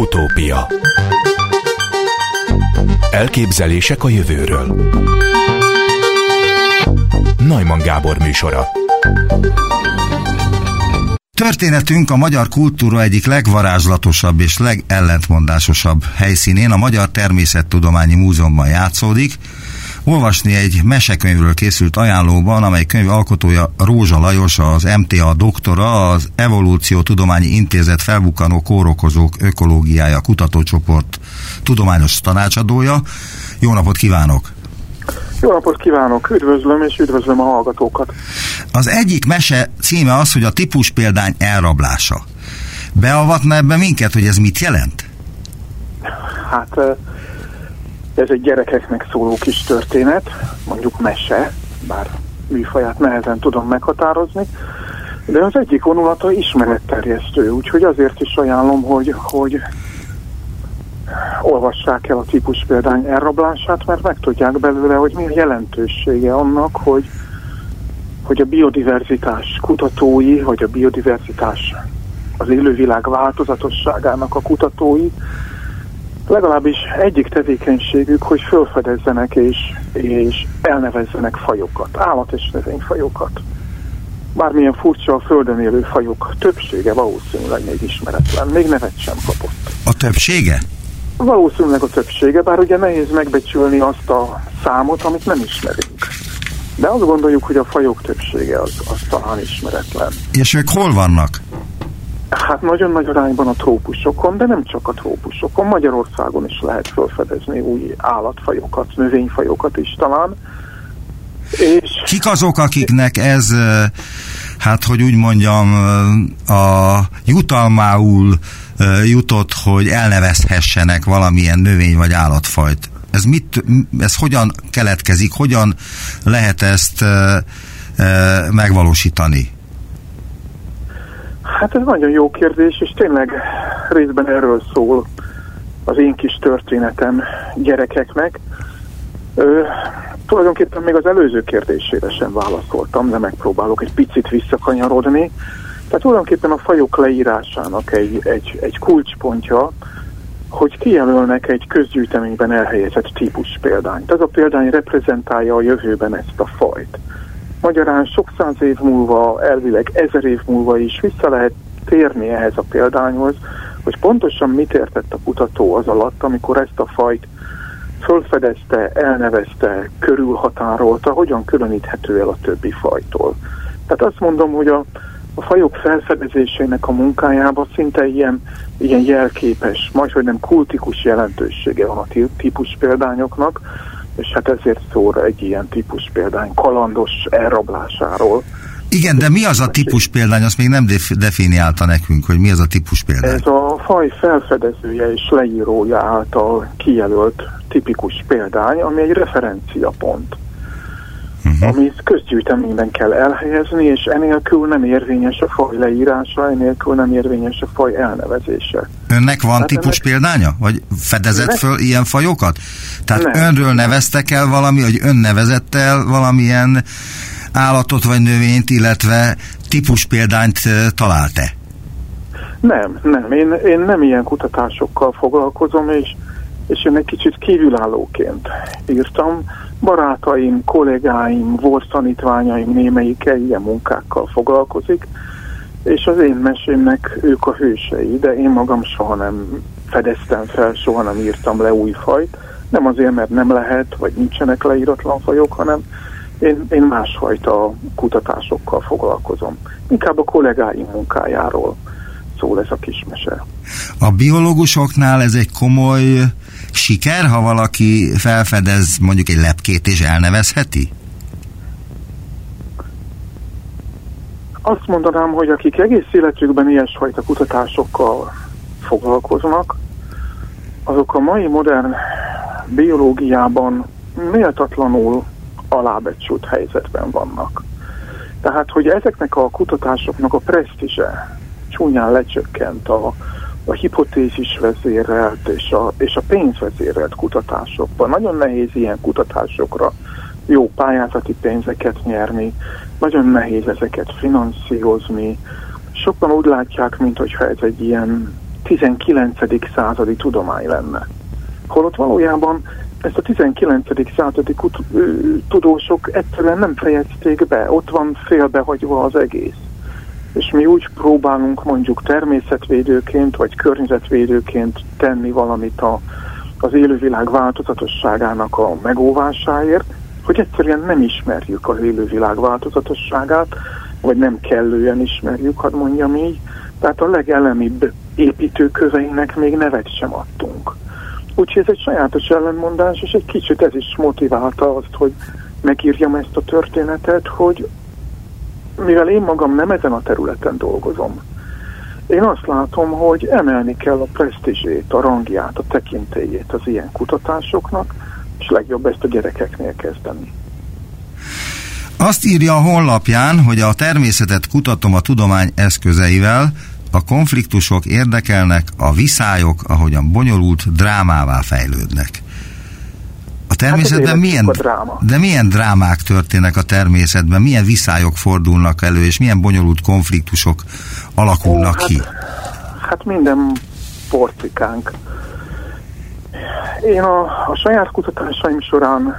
Utópia. Elképzelések a jövőről. Najman Gábor műsora. Történetünk a magyar kultúra egyik legvarázslatosabb és legellentmondásosabb helyszínén, a Magyar Természettudományi Múzeumban játszódik, olvasni egy mesekönyvről készült ajánlóban, amely könyv alkotója Rózsa Lajos, az MTA doktora, az Evolúció Tudományi Intézet felbukkanó kórokozók ökológiája kutatócsoport tudományos tanácsadója. Jó napot kívánok! Jó napot kívánok, üdvözlöm és üdvözlöm a hallgatókat. Az egyik mese címe az, hogy a típus példány elrablása. Beavatna ebbe minket, hogy ez mit jelent? Hát ez egy gyerekeknek szóló kis történet, mondjuk mese, bár műfaját nehezen tudom meghatározni, de az egyik vonulata ismeretterjesztő, úgyhogy azért is ajánlom, hogy, hogy olvassák el a típus példány elrablását, mert megtudják belőle, hogy mi a jelentősége annak, hogy, hogy a biodiverzitás kutatói, vagy a biodiverzitás az élővilág változatosságának a kutatói legalábbis egyik tevékenységük, hogy felfedezzenek és, és elnevezzenek fajokat, állat- és növényfajokat. Bármilyen furcsa a földön élő fajok többsége valószínűleg még ismeretlen, még nevet sem kapott. A többsége? Valószínűleg a többsége, bár ugye nehéz megbecsülni azt a számot, amit nem ismerünk. De azt gondoljuk, hogy a fajok többsége az, az talán ismeretlen. És ők hol vannak? Hát nagyon nagy arányban a trópusokon, de nem csak a trópusokon. Magyarországon is lehet felfedezni új állatfajokat, növényfajokat is talán. És... Kik azok, akiknek ez, hát hogy úgy mondjam, a jutalmául jutott, hogy elnevezhessenek valamilyen növény vagy állatfajt? Ez, mit, ez hogyan keletkezik, hogyan lehet ezt megvalósítani? Hát ez nagyon jó kérdés, és tényleg részben erről szól az én kis történetem gyerekeknek. Ö, tulajdonképpen még az előző kérdésére sem válaszoltam, de megpróbálok egy picit visszakanyarodni. Tehát tulajdonképpen a fajok leírásának egy, egy, egy kulcspontja, hogy kijelölnek egy közgyűjteményben elhelyezett típus példányt. Ez a példány reprezentálja a jövőben ezt a fajt. Magyarán sok száz év múlva, elvileg ezer év múlva is vissza lehet térni ehhez a példányhoz, hogy pontosan mit értett a kutató az alatt, amikor ezt a fajt fölfedezte, elnevezte, körülhatárolta, hogyan különíthető el a többi fajtól. Tehát azt mondom, hogy a, a fajok felfedezésének a munkájában szinte ilyen, ilyen jelképes, majdhogy nem kultikus jelentősége van a típus példányoknak, és hát ezért szól egy ilyen típus példány kalandos elrablásáról. Igen, de mi az a típus példány, azt még nem definiálta nekünk, hogy mi az a típus példány. Ez a faj felfedezője és leírója által kijelölt tipikus példány, ami egy referenciapont uh-huh. amit közgyűjteményben kell elhelyezni, és enélkül nem érvényes a faj leírása, enélkül nem érvényes a faj elnevezése. Önnek van hát típus ennek... példánya? Vagy fedezett ne? föl ilyen fajokat? Tehát nem. önről neveztek el valami, hogy ön nevezett el valamilyen állatot vagy növényt, illetve típus példányt talált-e? Nem, nem. Én, én nem ilyen kutatásokkal foglalkozom, és, és én egy kicsit kívülállóként írtam barátaim, kollégáim, volt tanítványaim némelyike ilyen munkákkal foglalkozik, és az én mesémnek ők a hősei, de én magam soha nem fedeztem fel, soha nem írtam le új fajt, nem azért, mert nem lehet, vagy nincsenek leíratlan fajok, hanem én, én másfajta kutatásokkal foglalkozom. Inkább a kollégáim munkájáról szól ez a kismese. A biológusoknál ez egy komoly siker, ha valaki felfedez mondjuk egy lepkét és elnevezheti? Azt mondanám, hogy akik egész életükben ilyesfajta kutatásokkal foglalkoznak, azok a mai modern biológiában méltatlanul alábecsült helyzetben vannak. Tehát, hogy ezeknek a kutatásoknak a presztízse csúnyán lecsökkent a, a hipotézis vezérelt és a, és a pénzvezérelt kutatásokban. Nagyon nehéz ilyen kutatásokra jó pályázati pénzeket nyerni, nagyon nehéz ezeket finanszírozni. Sokan úgy látják, mintha ez egy ilyen 19. századi tudomány lenne. Holott valójában ezt a 19. századi tudósok egyszerűen nem fejezték be, ott van félbehagyva az egész. És mi úgy próbálunk mondjuk természetvédőként vagy környezetvédőként tenni valamit a, az élővilág változatosságának a megóvásáért, hogy egyszerűen nem ismerjük az élővilág változatosságát, vagy nem kellően ismerjük, hadd mondjam így, tehát a legelemibb építőköveinek még nevet sem adtunk. Úgyhogy ez egy sajátos ellenmondás, és egy kicsit ez is motiválta azt, hogy megírjam ezt a történetet, hogy mivel én magam nem ezen a területen dolgozom, én azt látom, hogy emelni kell a presztízsét, a rangját, a tekintélyét az ilyen kutatásoknak, és legjobb ezt a gyerekeknél kezdeni. Azt írja a honlapján, hogy a természetet kutatom a tudomány eszközeivel, a konfliktusok érdekelnek, a viszályok, ahogyan bonyolult drámává fejlődnek. A természetben hát milyen, dráma. de milyen drámák történnek a természetben, milyen viszályok fordulnak elő, és milyen bonyolult konfliktusok alakulnak Ó, hát, ki? Hát minden porcikánk. Én a, a saját kutatásaim során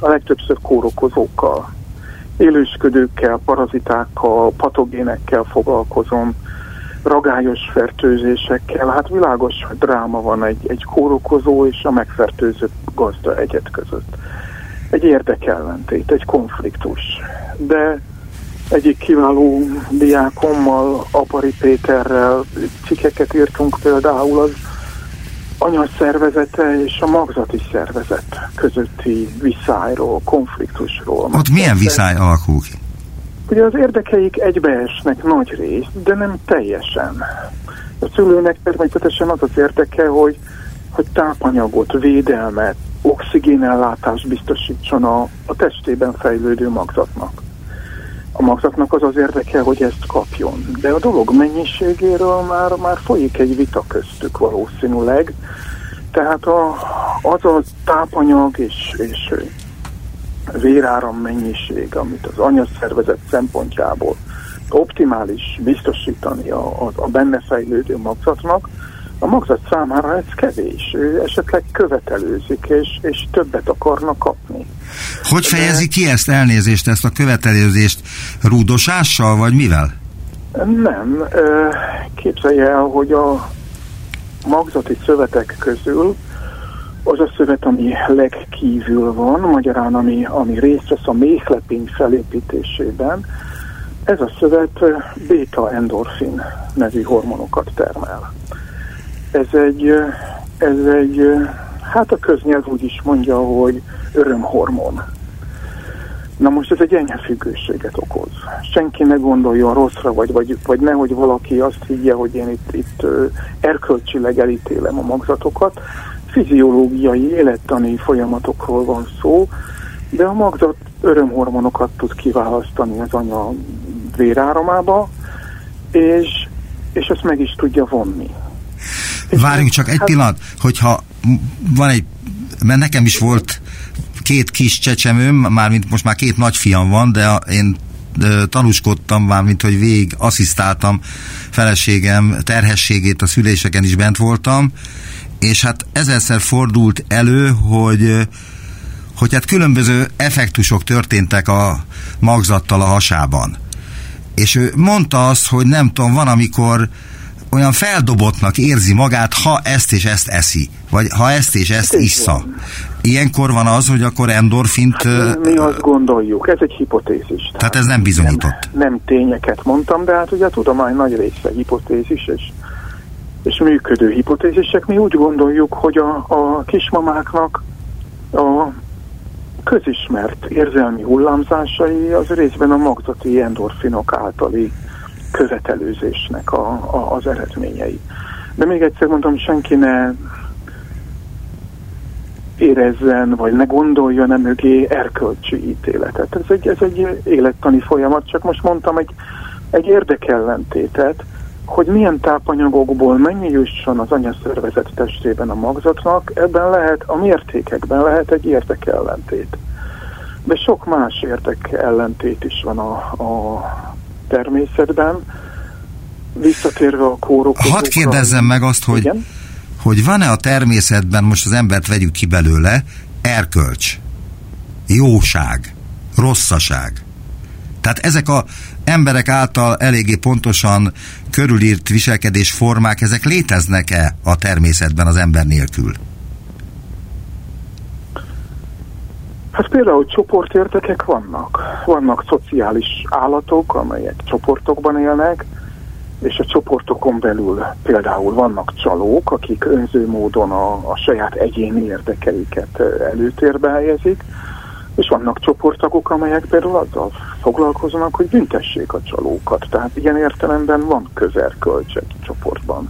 a legtöbbször kórokozókkal, élősködőkkel, parazitákkal, patogénekkel foglalkozom, ragályos fertőzésekkel. Hát világos hogy dráma van egy, egy kórokozó és a megfertőzött gazda egyet között. Egy érdekellentét, egy konfliktus. De egyik kiváló diákommal, Apari Péterrel cikkeket írtunk például az anyas szervezete és a magzati szervezet közötti viszályról, konfliktusról. Ott milyen viszály alakul ki? Ugye az érdekeik egybeesnek nagy részt, de nem teljesen. A szülőnek természetesen az az érdeke, hogy, hogy tápanyagot, védelmet, oxigénellátást biztosítson a, a testében fejlődő magzatnak. A magzatnak az az érdeke, hogy ezt kapjon. De a dolog mennyiségéről már, már folyik egy vita köztük valószínűleg. Tehát a, az a tápanyag és, és véráram mennyiség, amit az anyaszervezet szempontjából optimális biztosítani a, a, a benne fejlődő magzatnak, a magzat számára ez kevés. Ő esetleg követelőzik, és, és többet akarnak kapni. Hogy fejezi ki ezt elnézést, ezt a követelőzést? Rúdosással, vagy mivel? Nem. Képzelje el, hogy a magzati szövetek közül az a szövet, ami legkívül van, magyarán ami, ami részt vesz a méhlepény felépítésében, ez a szövet beta-endorfin nevű hormonokat termel. Ez egy, ez egy, hát a köznyelv úgy is mondja, hogy örömhormon. Na most ez egy enyhe függőséget okoz. Senki ne gondoljon rosszra, vagy, vagy, vagy nehogy valaki azt higgye, hogy én itt, itt erkölcsileg elítélem a magzatokat fiziológiai, élettani folyamatokról van szó, de a magzat örömhormonokat tud kiválasztani az anya véráramába, és, és ezt meg is tudja vonni. Várjunk csak egy pillanat, hogyha van egy, mert nekem is volt két kis csecsemőm, mármint most már két nagyfiam van, de én tanúskodtam, mármint hogy végig asszisztáltam feleségem terhességét, a szüléseken is bent voltam, és hát ezerszer fordult elő, hogy hogy hát különböző effektusok történtek a magzattal a hasában. És ő mondta azt, hogy nem tudom, van, amikor olyan feldobottnak érzi magát, ha ezt és ezt eszi, vagy ha ezt és ezt issza. Ilyenkor van az, hogy akkor endorfint... Hát, mi azt gondoljuk, ez egy hipotézis. Tehát, tehát ez nem bizonyított. Nem, nem tényeket mondtam, de hát ugye a tudomány nagy része hipotézis, és és működő hipotézisek. Mi úgy gondoljuk, hogy a, a kismamáknak a közismert érzelmi hullámzásai az részben a magzati endorfinok általi követelőzésnek a, a, az eredményei. De még egyszer mondom, senki ne érezzen, vagy ne gondoljon nem mögé erkölcsi ítéletet. Ez egy, ez egy élettani folyamat, csak most mondtam egy, egy érdekellentétet, hogy milyen tápanyagokból mennyi jusson az anyaszervezet testében a magzatnak, ebben lehet, a mértékekben lehet egy érdekellentét. De sok más érdekellentét is van a, a természetben, visszatérve a kórokra... Hadd kérdezzem meg azt, hogy, Igen? hogy van-e a természetben, most az embert vegyük ki belőle, erkölcs, jóság, rosszaság. Tehát ezek a emberek által eléggé pontosan körülírt viselkedés formák, ezek léteznek-e a természetben az ember nélkül? Hát például csoportértekek vannak. Vannak szociális állatok, amelyek csoportokban élnek, és a csoportokon belül például vannak csalók, akik önző módon a, a saját egyéni érdekeiket előtérbe helyezik, és vannak csoporttagok, amelyek például azzal foglalkoznak, hogy büntessék a csalókat. Tehát ilyen értelemben van közerkölcs egy csoportban.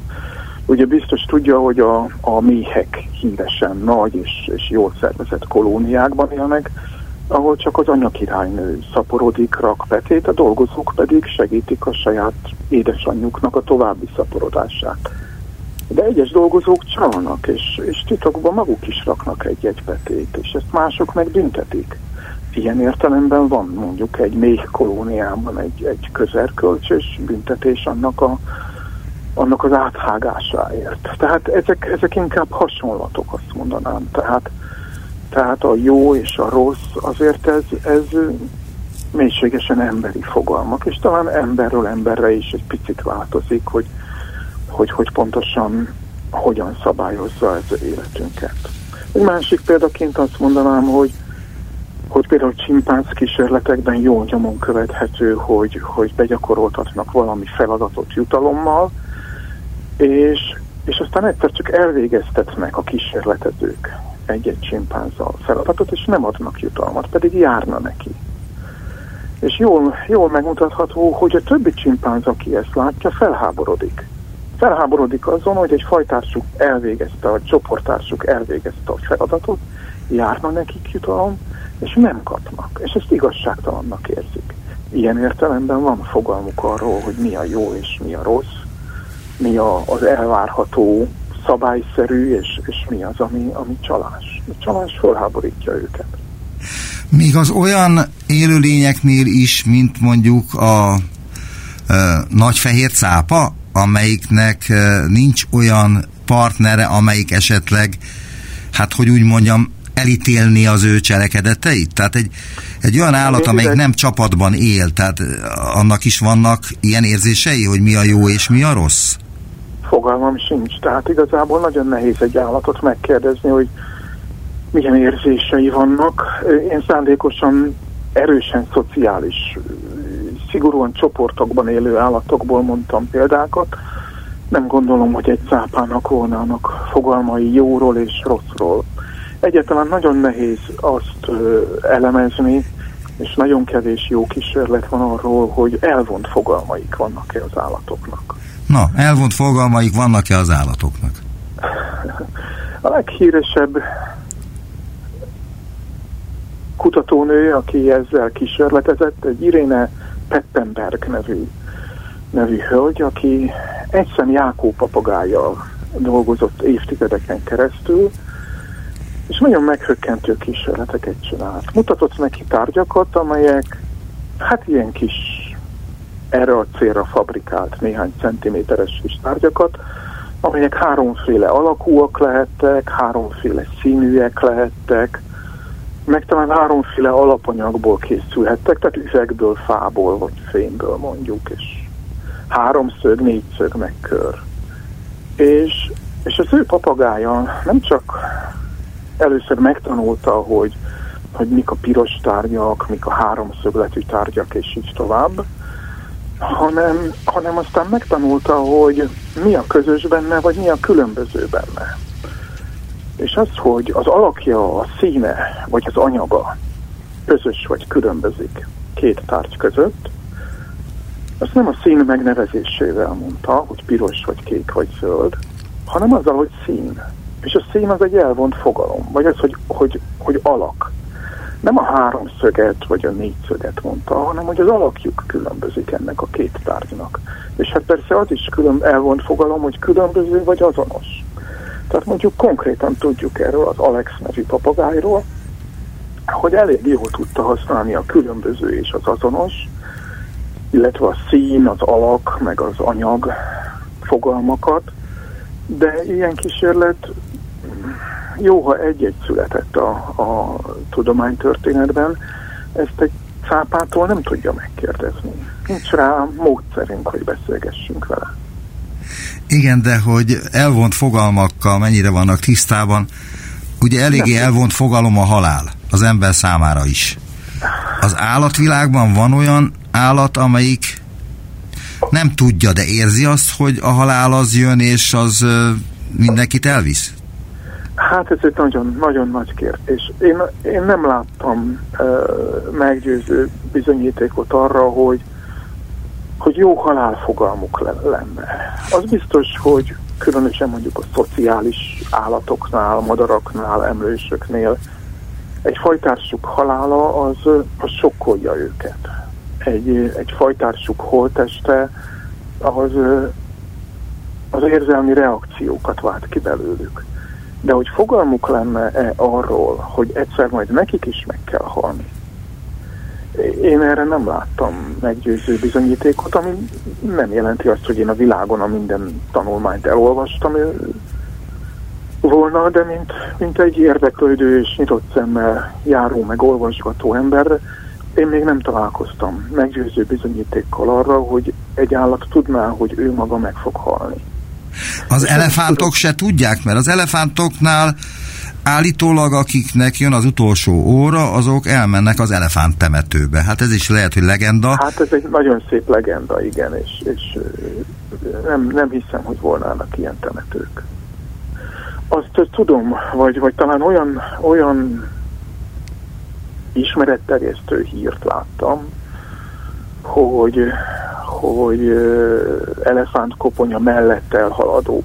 Ugye biztos tudja, hogy a, a méhek híresen nagy és, és jól szervezett kolóniákban élnek, ahol csak az anyakirálynő szaporodik, rak petét, a dolgozók pedig segítik a saját édesanyjuknak a további szaporodását. De egyes dolgozók csalnak, és, és titokban maguk is raknak egy-egy petét, és ezt mások meg büntetik. Ilyen értelemben van mondjuk egy méh kolóniában egy, egy közerkölcsös büntetés annak a annak az áthágásáért. Tehát ezek, ezek inkább hasonlatok, azt mondanám. Tehát, tehát a jó és a rossz, azért ez, ez mélységesen emberi fogalmak, és talán emberről emberre is egy picit változik, hogy, hogy, hogy pontosan hogyan szabályozza ez az életünket. Egy másik példaként azt mondanám, hogy, hogy például csimpánz kísérletekben jó nyomon követhető, hogy, hogy begyakoroltatnak valami feladatot jutalommal, és, és aztán egyszer csak elvégeztetnek a kísérletezők egy-egy csimpánzal feladatot, és nem adnak jutalmat, pedig járna neki. És jól, jól megmutatható, hogy a többi csimpánz, aki ezt látja, felháborodik. Felháborodik azon, hogy egy fajtársuk elvégezte, a csoporttársuk elvégezte a feladatot, járna nekik jutalom, és nem kapnak. És ezt igazságtalannak érzik. Ilyen értelemben van fogalmuk arról, hogy mi a jó és mi a rossz, mi a, az elvárható, szabályszerű, és, és mi az, ami, ami csalás. A csalás felháborítja őket. Még az olyan élőlényeknél is, mint mondjuk a e, nagy fehér cápa, amelyiknek e, nincs olyan partnere, amelyik esetleg, hát hogy úgy mondjam, elítélni az ő cselekedeteit? Tehát egy, egy olyan állat, amelyik nem csapatban él, tehát annak is vannak ilyen érzései, hogy mi a jó és mi a rossz? Fogalmam sincs. Tehát igazából nagyon nehéz egy állatot megkérdezni, hogy milyen érzései vannak. Én szándékosan erősen szociális, szigorúan csoportokban élő állatokból mondtam példákat. Nem gondolom, hogy egy cápának volnának fogalmai jóról és rosszról. Egyáltalán nagyon nehéz azt elemezni, és nagyon kevés jó kísérlet van arról, hogy elvont fogalmaik vannak-e az állatoknak. Na, elvont fogalmaik vannak-e az állatoknak? A leghíresebb kutatónő, aki ezzel kísérletezett, egy Iréne Pettenberg nevű, nevű hölgy, aki egyszem Jákó papagájjal dolgozott évtizedeken keresztül, és nagyon meghökkentő kísérleteket csinált. Mutatott neki tárgyakat, amelyek hát ilyen kis erre a célra fabrikált néhány centiméteres kis tárgyakat, amelyek háromféle alakúak lehettek, háromféle színűek lehettek, meg talán háromféle alapanyagból készülhettek, tehát üvegből, fából vagy fémből mondjuk, és háromszög, négyszög, meg kör. És, és az ő papagája nem csak először megtanulta, hogy, hogy mik a piros tárgyak, mik a háromszögletű tárgyak, és így tovább, hanem, hanem aztán megtanulta, hogy mi a közös benne, vagy mi a különböző benne. És az, hogy az alakja, a színe, vagy az anyaga közös vagy különbözik két tárgy között, azt nem a szín megnevezésével mondta, hogy piros, vagy kék, vagy zöld, hanem azzal, hogy szín. És a szín az egy elvont fogalom, vagy az, hogy, hogy, hogy alak nem a háromszöget vagy a négyszöget mondta, hanem hogy az alakjuk különbözik ennek a két tárgynak. És hát persze az is külön elvont fogalom, hogy különböző vagy azonos. Tehát mondjuk konkrétan tudjuk erről az Alex nevű papagájról, hogy elég jól tudta használni a különböző és az azonos, illetve a szín, az alak, meg az anyag fogalmakat, de ilyen kísérlet jó, ha egy-egy született a, a tudománytörténetben, ezt egy cápától nem tudja megkérdezni. Nincs rá módszerünk, hogy beszélgessünk vele. Igen, de hogy elvont fogalmakkal mennyire vannak tisztában, ugye eléggé elvont fogalom a halál, az ember számára is. Az állatvilágban van olyan állat, amelyik nem tudja, de érzi azt, hogy a halál az jön, és az mindenkit elvisz? Hát ez egy nagyon, nagyon nagy kérdés. Én, én nem láttam uh, meggyőző bizonyítékot arra, hogy, hogy jó halálfogalmuk lenne. Az biztos, hogy különösen mondjuk a szociális állatoknál, madaraknál, emlősöknél egy fajtársuk halála az, az sokkolja őket. Egy, egy fajtársuk holteste az, az érzelmi reakciókat vált ki belőlük. De hogy fogalmuk lenne-e arról, hogy egyszer majd nekik is meg kell halni, én erre nem láttam meggyőző bizonyítékot, ami nem jelenti azt, hogy én a világon a minden tanulmányt elolvastam volna, de mint, mint egy érdeklődő és nyitott szemmel járó meg olvasgató ember, én még nem találkoztam meggyőző bizonyítékkal arra, hogy egy állat tudná, hogy ő maga meg fog halni. Az elefántok se tudják, mert az elefántoknál állítólag akiknek jön az utolsó óra, azok elmennek az elefánt temetőbe. Hát ez is lehet, hogy legenda. Hát ez egy nagyon szép legenda, igen, és, és nem, nem hiszem, hogy volnának ilyen temetők. Azt tudom, vagy, vagy talán olyan, olyan ismeretterjesztő hírt láttam, hogy, hogy elefántkoponya mellett elhaladó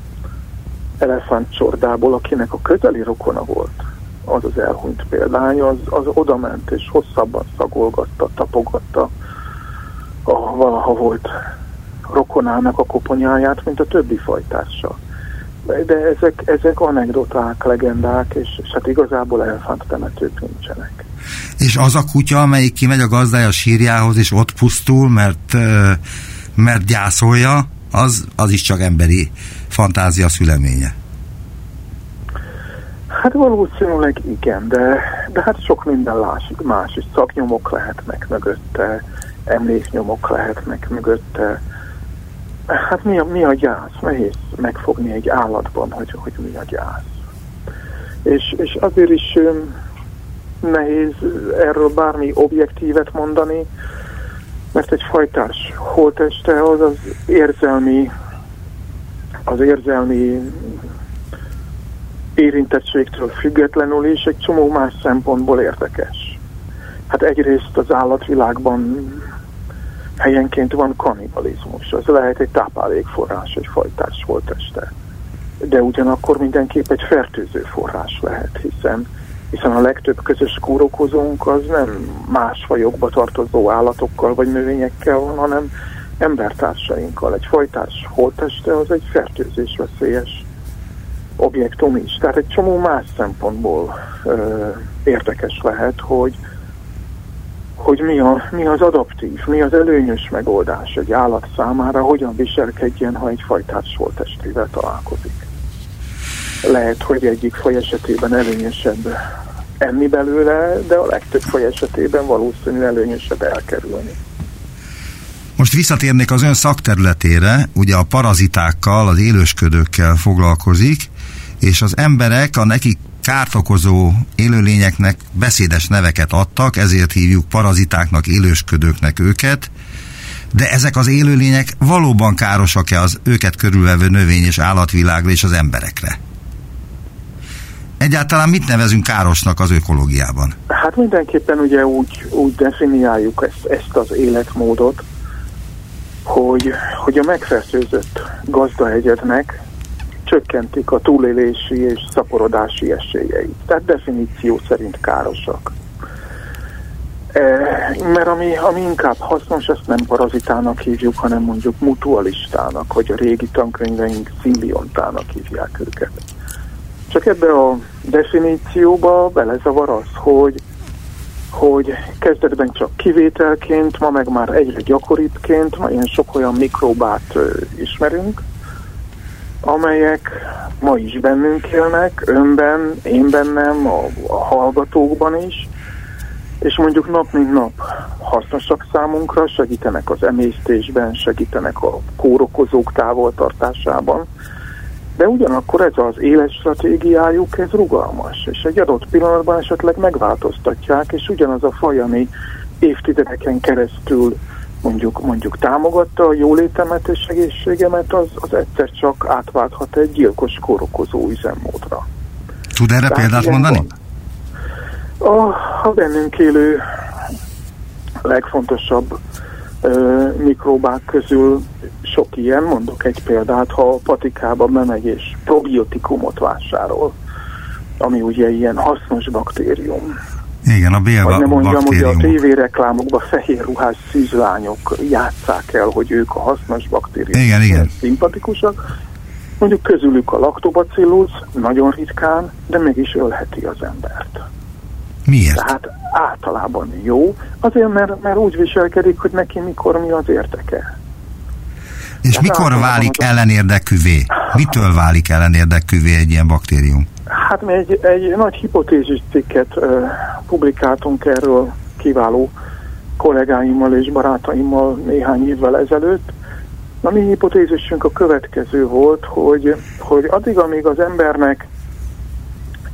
elefántcsordából, akinek a közeli rokona volt, az az elhunyt példány, az, az odament és hosszabban szagolgatta, tapogatta a valaha volt rokonának a koponyáját, mint a többi fajtársa. De ezek, ezek anekdoták, legendák, és, és hát igazából elefánt temetők nincsenek. És az a kutya, amelyik kimegy a gazdája sírjához, és ott pusztul, mert, mert gyászolja, az, az is csak emberi fantázia szüleménye. Hát valószínűleg igen, de, de hát sok minden lásik más is. Szaknyomok lehetnek mögötte, emléknyomok lehetnek mögötte. Hát mi a, mi a gyász? Nehéz megfogni egy állatban, hogy, hogy mi a gyász. És, és azért is nehéz erről bármi objektívet mondani, mert egy fajtás holteste az az érzelmi az érzelmi érintettségtől függetlenül is egy csomó más szempontból érdekes. Hát egyrészt az állatvilágban helyenként van kanibalizmus, az lehet egy táplálékforrás, egy fajtás holteste. De ugyanakkor mindenképp egy fertőző forrás lehet, hiszen hiszen a legtöbb közös kórokozónk az nem más fajokba tartozó állatokkal vagy növényekkel van, hanem embertársainkkal. Egy fajtárs holteste az egy fertőzés veszélyes objektum is. Tehát egy csomó más szempontból ö, érdekes lehet, hogy hogy mi, a, mi az adaptív, mi az előnyös megoldás egy állat számára, hogyan viselkedjen, ha egy fajtárs holtestével találkozik lehet, hogy egyik faj esetében előnyösebb enni belőle, de a legtöbb faj esetében valószínűleg előnyösebb elkerülni. Most visszatérnék az ön szakterületére, ugye a parazitákkal, az élősködőkkel foglalkozik, és az emberek a nekik kárt okozó élőlényeknek beszédes neveket adtak, ezért hívjuk parazitáknak, élősködőknek őket, de ezek az élőlények valóban károsak-e az őket körülvevő növény és állatvilágra és az emberekre? Egyáltalán mit nevezünk károsnak az ökológiában? Hát mindenképpen ugye úgy, úgy definiáljuk ezt, ezt az életmódot, hogy, hogy a megfertőzött gazdahegyednek csökkentik a túlélési és szaporodási esélyeit. Tehát definíció szerint károsak. E, mert ami, ami inkább hasznos, ezt nem parazitának hívjuk, hanem mondjuk mutualistának, vagy a régi tankönyveink szimbiontának hívják őket. Csak ebbe a definícióba belezavar az, hogy hogy kezdetben csak kivételként, ma meg már egyre gyakoribbként, ma ilyen sok olyan mikróbát ö, ismerünk, amelyek ma is bennünk élnek, önben, én bennem, a, a hallgatókban is, és mondjuk nap mint nap hasznosak számunkra, segítenek az emésztésben, segítenek a kórokozók távoltartásában, de ugyanakkor ez az életstratégiájuk, ez rugalmas, és egy adott pillanatban esetleg megváltoztatják, és ugyanaz a faj, ami évtizedeken keresztül mondjuk, mondjuk támogatta a jólétemet és egészségemet, az, az egyszer csak átválthat egy gyilkos kórokozó üzemmódra. Tud erre Tehát példát mondani? A, a bennünk élő legfontosabb ö, mikróbák közül sok ilyen, mondok egy példát, ha a patikába bemegy és probiotikumot vásárol, ami ugye ilyen hasznos baktérium. Igen, a bélba Vagy nem mondjam, hogy a tévéreklámokban fehér ruhás szűzlányok játszák el, hogy ők a hasznos baktériumok. Igen, igen. Szimpatikusak. Mondjuk közülük a laktobacillus nagyon ritkán, de mégis ölheti az embert. Miért? Tehát általában jó, azért mert, mert úgy viselkedik, hogy neki mikor mi az érteke. És Tehát mikor válik az... ellenérdekűvé? Mitől válik ellenérdekűvé egy ilyen baktérium? Hát mi egy, egy nagy hipotézis cikket uh, publikáltunk erről kiváló kollégáimmal és barátaimmal néhány évvel ezelőtt. A mi hipotézisünk a következő volt, hogy, hogy addig, amíg az embernek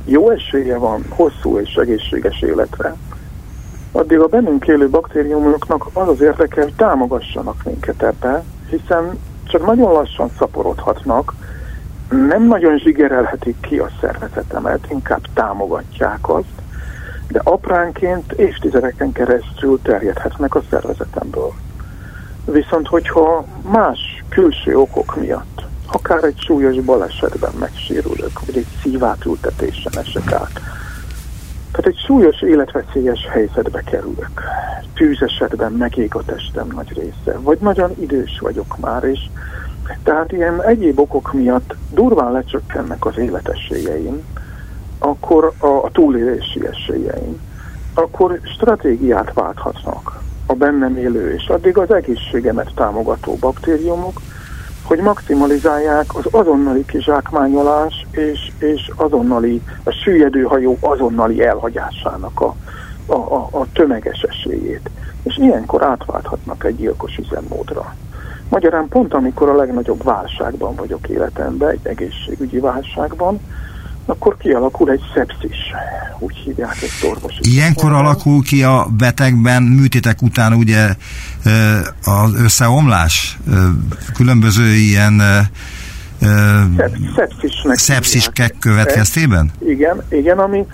jó esélye van hosszú és egészséges életre, addig a bennünk élő baktériumoknak az az érdeke, hogy támogassanak minket ebbe, hiszen csak nagyon lassan szaporodhatnak, nem nagyon zsigerelhetik ki a szervezetemet, inkább támogatják azt, de apránként évtizedeken keresztül terjedhetnek a szervezetemből. Viszont hogyha más külső okok miatt akár egy súlyos balesetben megsérülök, vagy egy szívátültetésen esek át. Tehát egy súlyos életveszélyes helyzetbe kerülök. Tűzesetben megég a testem nagy része, vagy nagyon idős vagyok már, és tehát ilyen egyéb okok miatt durván lecsökkennek az életességeim, akkor a, a túlélési esélyeim, akkor stratégiát válthatnak a bennem élő és addig az egészségemet támogató baktériumok, hogy maximalizálják az azonnali kizsákmányolás és, és azonnali, a süllyedő hajó azonnali elhagyásának a, a, a, a tömeges esélyét. És ilyenkor átválthatnak egy gyilkos üzemmódra. Magyarán pont amikor a legnagyobb válságban vagyok életemben, egy egészségügyi válságban, akkor kialakul egy szepszis, úgy hívják ezt orvosi. Ilyenkor alakul ki a betegben műtétek után ugye az összeomlás, különböző ilyen szepszisnek szepsis következtében? Igen, igen, ami,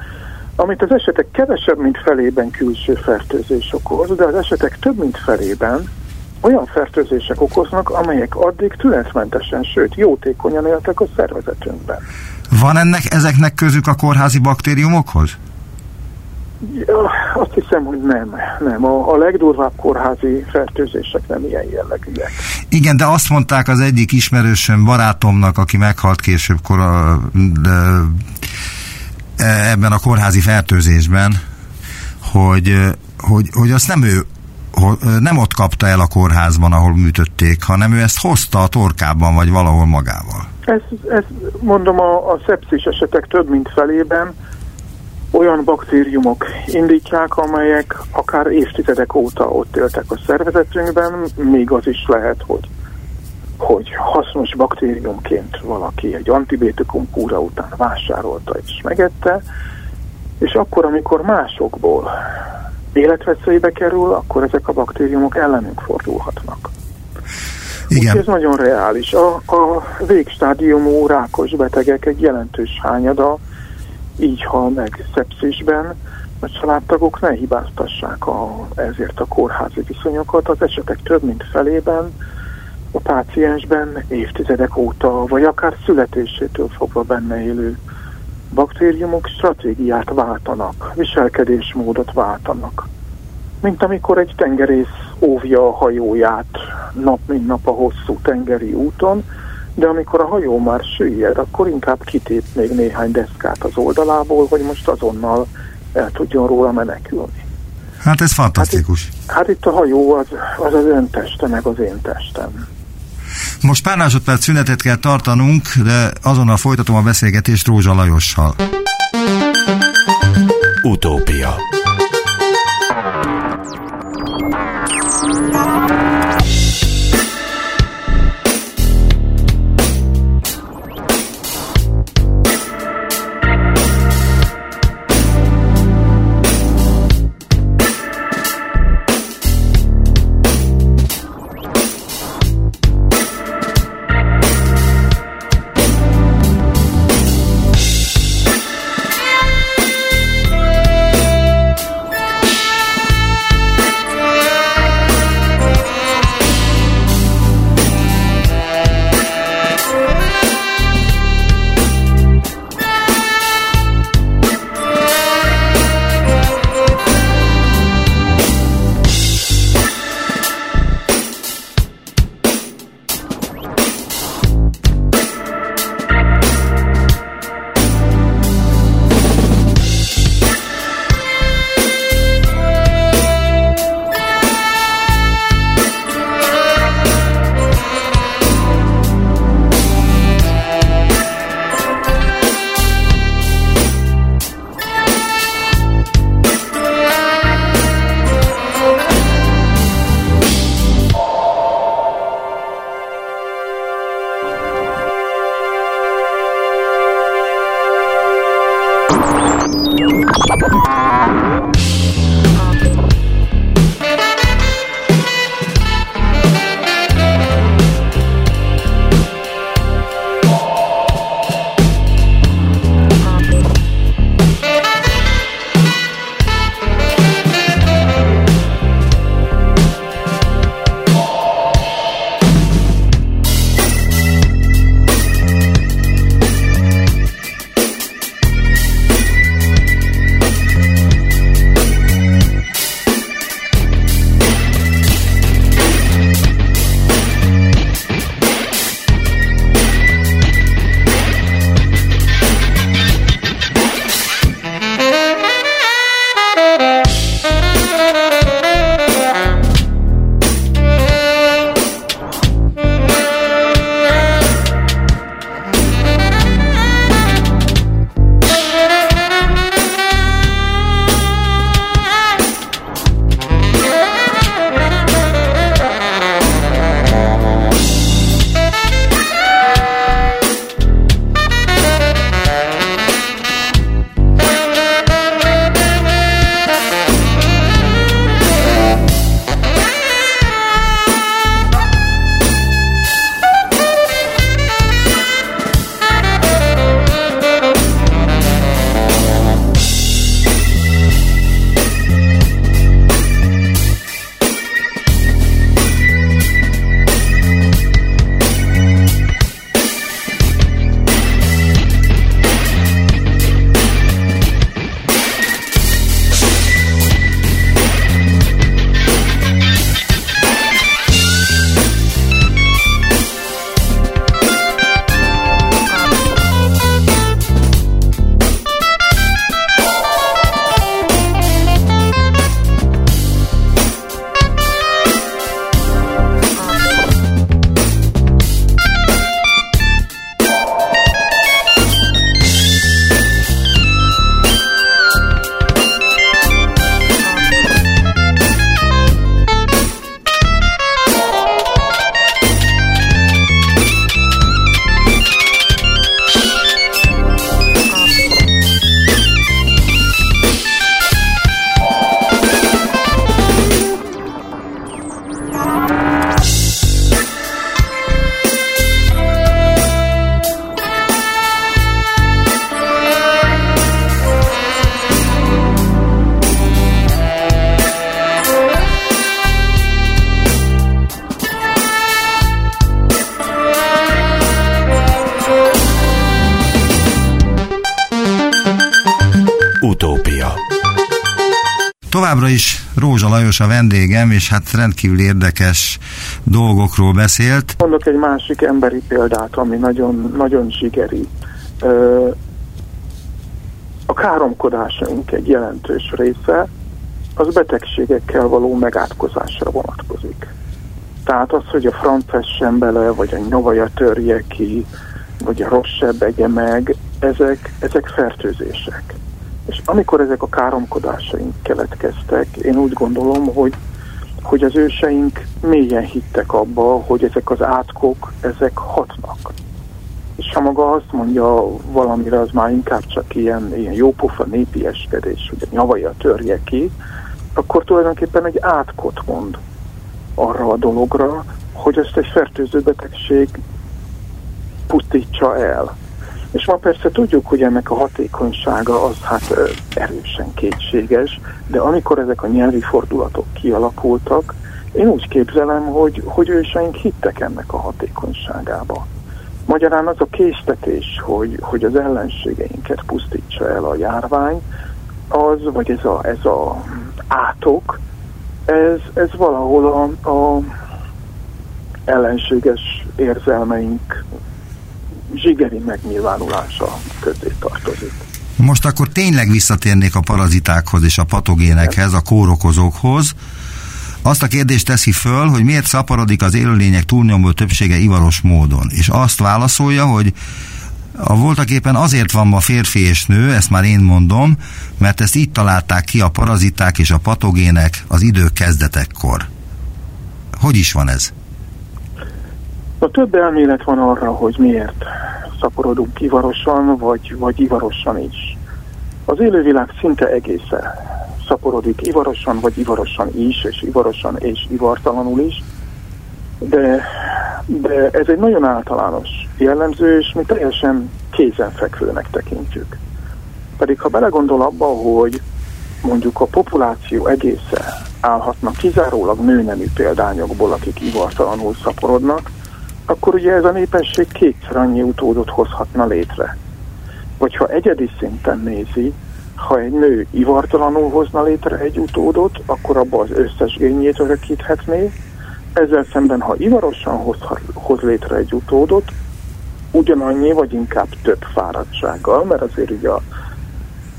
amit az esetek kevesebb, mint felében külső fertőzés okoz, de az esetek több, mint felében olyan fertőzések okoznak, amelyek addig tünetmentesen, sőt jótékonyan éltek a szervezetünkben. Van ennek, ezeknek közük a kórházi baktériumokhoz? Ja, azt hiszem, hogy nem. nem. A, a legdurvább kórházi fertőzések nem ilyen jellegűek. Igen, de azt mondták az egyik ismerősöm, barátomnak, aki meghalt később kora, de, e, ebben a kórházi fertőzésben, hogy, hogy, hogy azt nem ő nem ott kapta el a kórházban, ahol műtötték, hanem ő ezt hozta a torkában, vagy valahol magával. Ez, ez mondom, a, a szepszis esetek több mint felében olyan baktériumok indítják, amelyek akár évtizedek óta ott éltek a szervezetünkben, még az is lehet, hogy, hogy hasznos baktériumként valaki egy antibiotikum kúra után vásárolta és megette, és akkor, amikor másokból életveszélybe kerül, akkor ezek a baktériumok ellenünk fordulhatnak. Igen. Úgy ez nagyon reális. A, a végstádiumú rákos betegek egy jelentős hányada így hal meg szepszisben, a családtagok ne hibáztassák a, ezért a kórházi viszonyokat. Az esetek több mint felében a páciensben évtizedek óta, vagy akár születésétől fogva benne élő baktériumok stratégiát váltanak, viselkedésmódot váltanak. Mint amikor egy tengerész óvja a hajóját nap mint nap a hosszú tengeri úton, de amikor a hajó már süllyed, akkor inkább kitép még néhány deszkát az oldalából, hogy most azonnal el tudjon róla menekülni. Hát ez fantasztikus. Hát itt, hát itt a hajó az, az az ön teste, meg az én testem. Most pár másodperc szünetet kell tartanunk, de azonnal folytatom a beszélgetést Rózsa Lajossal. Utópia Továbbra is Rózsa Lajos a vendégem, és hát rendkívül érdekes dolgokról beszélt. Mondok egy másik emberi példát, ami nagyon, nagyon zsigeri. A káromkodásunk egy jelentős része az betegségekkel való megátkozásra vonatkozik. Tehát az, hogy a franc essen bele, vagy a nyavaja törje ki, vagy a rosszabb egye meg, ezek, ezek fertőzések. És amikor ezek a káromkodásaink keletkeztek, én úgy gondolom, hogy, hogy az őseink mélyen hittek abba, hogy ezek az átkok, ezek hatnak. És ha maga azt mondja valamire, az már inkább csak ilyen, ilyen jópofa eskedés, hogy a nyavaja törje ki, akkor tulajdonképpen egy átkot mond arra a dologra, hogy ezt egy fertőző betegség pusztítsa el. És ma persze tudjuk, hogy ennek a hatékonysága az hát erősen kétséges, de amikor ezek a nyelvi fordulatok kialakultak, én úgy képzelem, hogy, hogy őseink hittek ennek a hatékonyságába. Magyarán az a késztetés, hogy, hogy az ellenségeinket pusztítsa el a járvány, az, vagy ez a, ez a átok, ez, ez valahol a, a ellenséges érzelmeink zsigeri megnyilvánulása közé tartozik. Most akkor tényleg visszatérnék a parazitákhoz és a patogénekhez, a kórokozókhoz. Azt a kérdést teszi föl, hogy miért szaporodik az élőlények túlnyomó többsége ivaros módon. És azt válaszolja, hogy a voltak éppen azért van ma férfi és nő, ezt már én mondom, mert ezt így találták ki a paraziták és a patogének az idők kezdetekkor. Hogy is van ez? A több elmélet van arra, hogy miért szaporodunk ivarosan, vagy, vagy ivarosan is. Az élővilág szinte egészen szaporodik ivarosan, vagy ivarosan is, és ivarosan és ivartalanul is, de, de ez egy nagyon általános jellemző, és mi teljesen kézenfekvőnek tekintjük. Pedig ha belegondol abba, hogy mondjuk a populáció egésze állhatna kizárólag nőnemű példányokból, akik ivartalanul szaporodnak, akkor ugye ez a népesség kétszer annyi utódot hozhatna létre. Vagy ha egyedi szinten nézi, ha egy nő ivartalanul hozna létre egy utódot, akkor abba az összes génjét örökíthetné, ezzel szemben, ha ivarosan hoz, hoz létre egy utódot, ugyanannyi, vagy inkább több fáradtsággal, mert azért ugye a,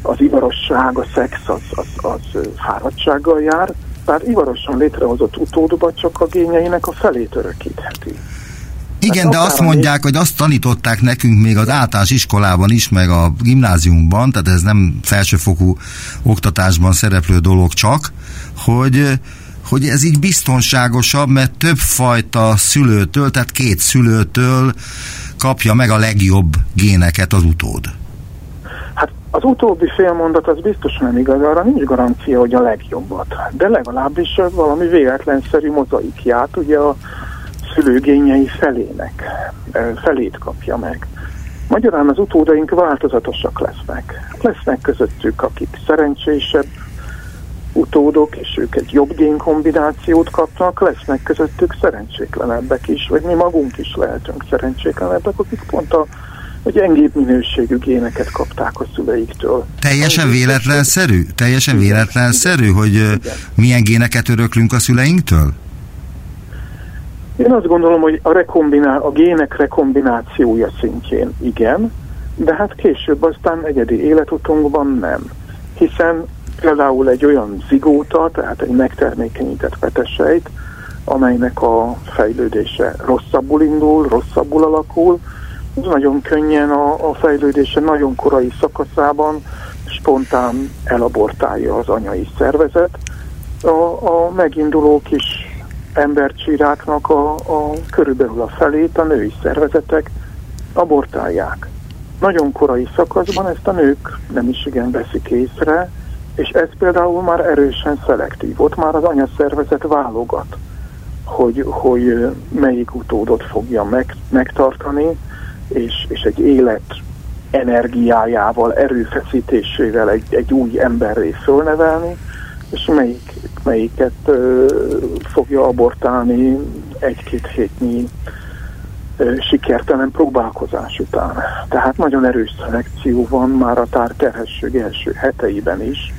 az ivarosság, a szex az, az, az fáradtsággal jár, tehát ivarosan létrehozott utódba csak a gényeinek a felét örökítheti. Igen, de azt mondják, hogy azt tanították nekünk még az általános iskolában is, meg a gimnáziumban, tehát ez nem felsőfokú oktatásban szereplő dolog csak, hogy hogy ez így biztonságosabb, mert többfajta szülőtől, tehát két szülőtől kapja meg a legjobb géneket az utód. Hát az utóbbi félmondat az biztos nem igaz, arra nincs garancia, hogy a legjobbat. De legalábbis valami véletlenszerű mozaikját ugye a szülőgényei felének, felét kapja meg. Magyarán az utódaink változatosak lesznek. Lesznek közöttük, akik szerencsésebb utódok, és ők egy jobb génkombinációt kapnak, lesznek közöttük szerencsétlenebbek is, vagy mi magunk is lehetünk szerencsétlenebbek, akik pont a hogy gyengébb minőségű géneket kapták a szüleiktől. Teljesen véletlenszerű? Teljesen véletlenszerű, hogy Igen. milyen géneket öröklünk a szüleinktől? Én azt gondolom, hogy a, rekombiná, a gének rekombinációja szintjén igen, de hát később aztán egyedi életutunkban nem. Hiszen például egy olyan zigóta, tehát egy megtermékenyített petesejt, amelynek a fejlődése rosszabbul indul, rosszabbul alakul, nagyon könnyen a, a fejlődése nagyon korai szakaszában spontán elabortálja az anyai szervezet. A, a meginduló kis embercsiráknak a, a körülbelül a felét a női szervezetek abortálják. Nagyon korai szakaszban ezt a nők nem is igen veszik észre, és ez például már erősen szelektív. Ott már az anyaszervezet válogat, hogy, hogy melyik utódot fogja meg, megtartani, és, és egy élet energiájával, erőfeszítésével egy, egy új emberré fölnevelni, és melyik, melyiket ö, fogja abortálni egy-két hétnyi ö, sikertelen próbálkozás után. Tehát nagyon erős szelekció van már a tárterhesség első heteiben is,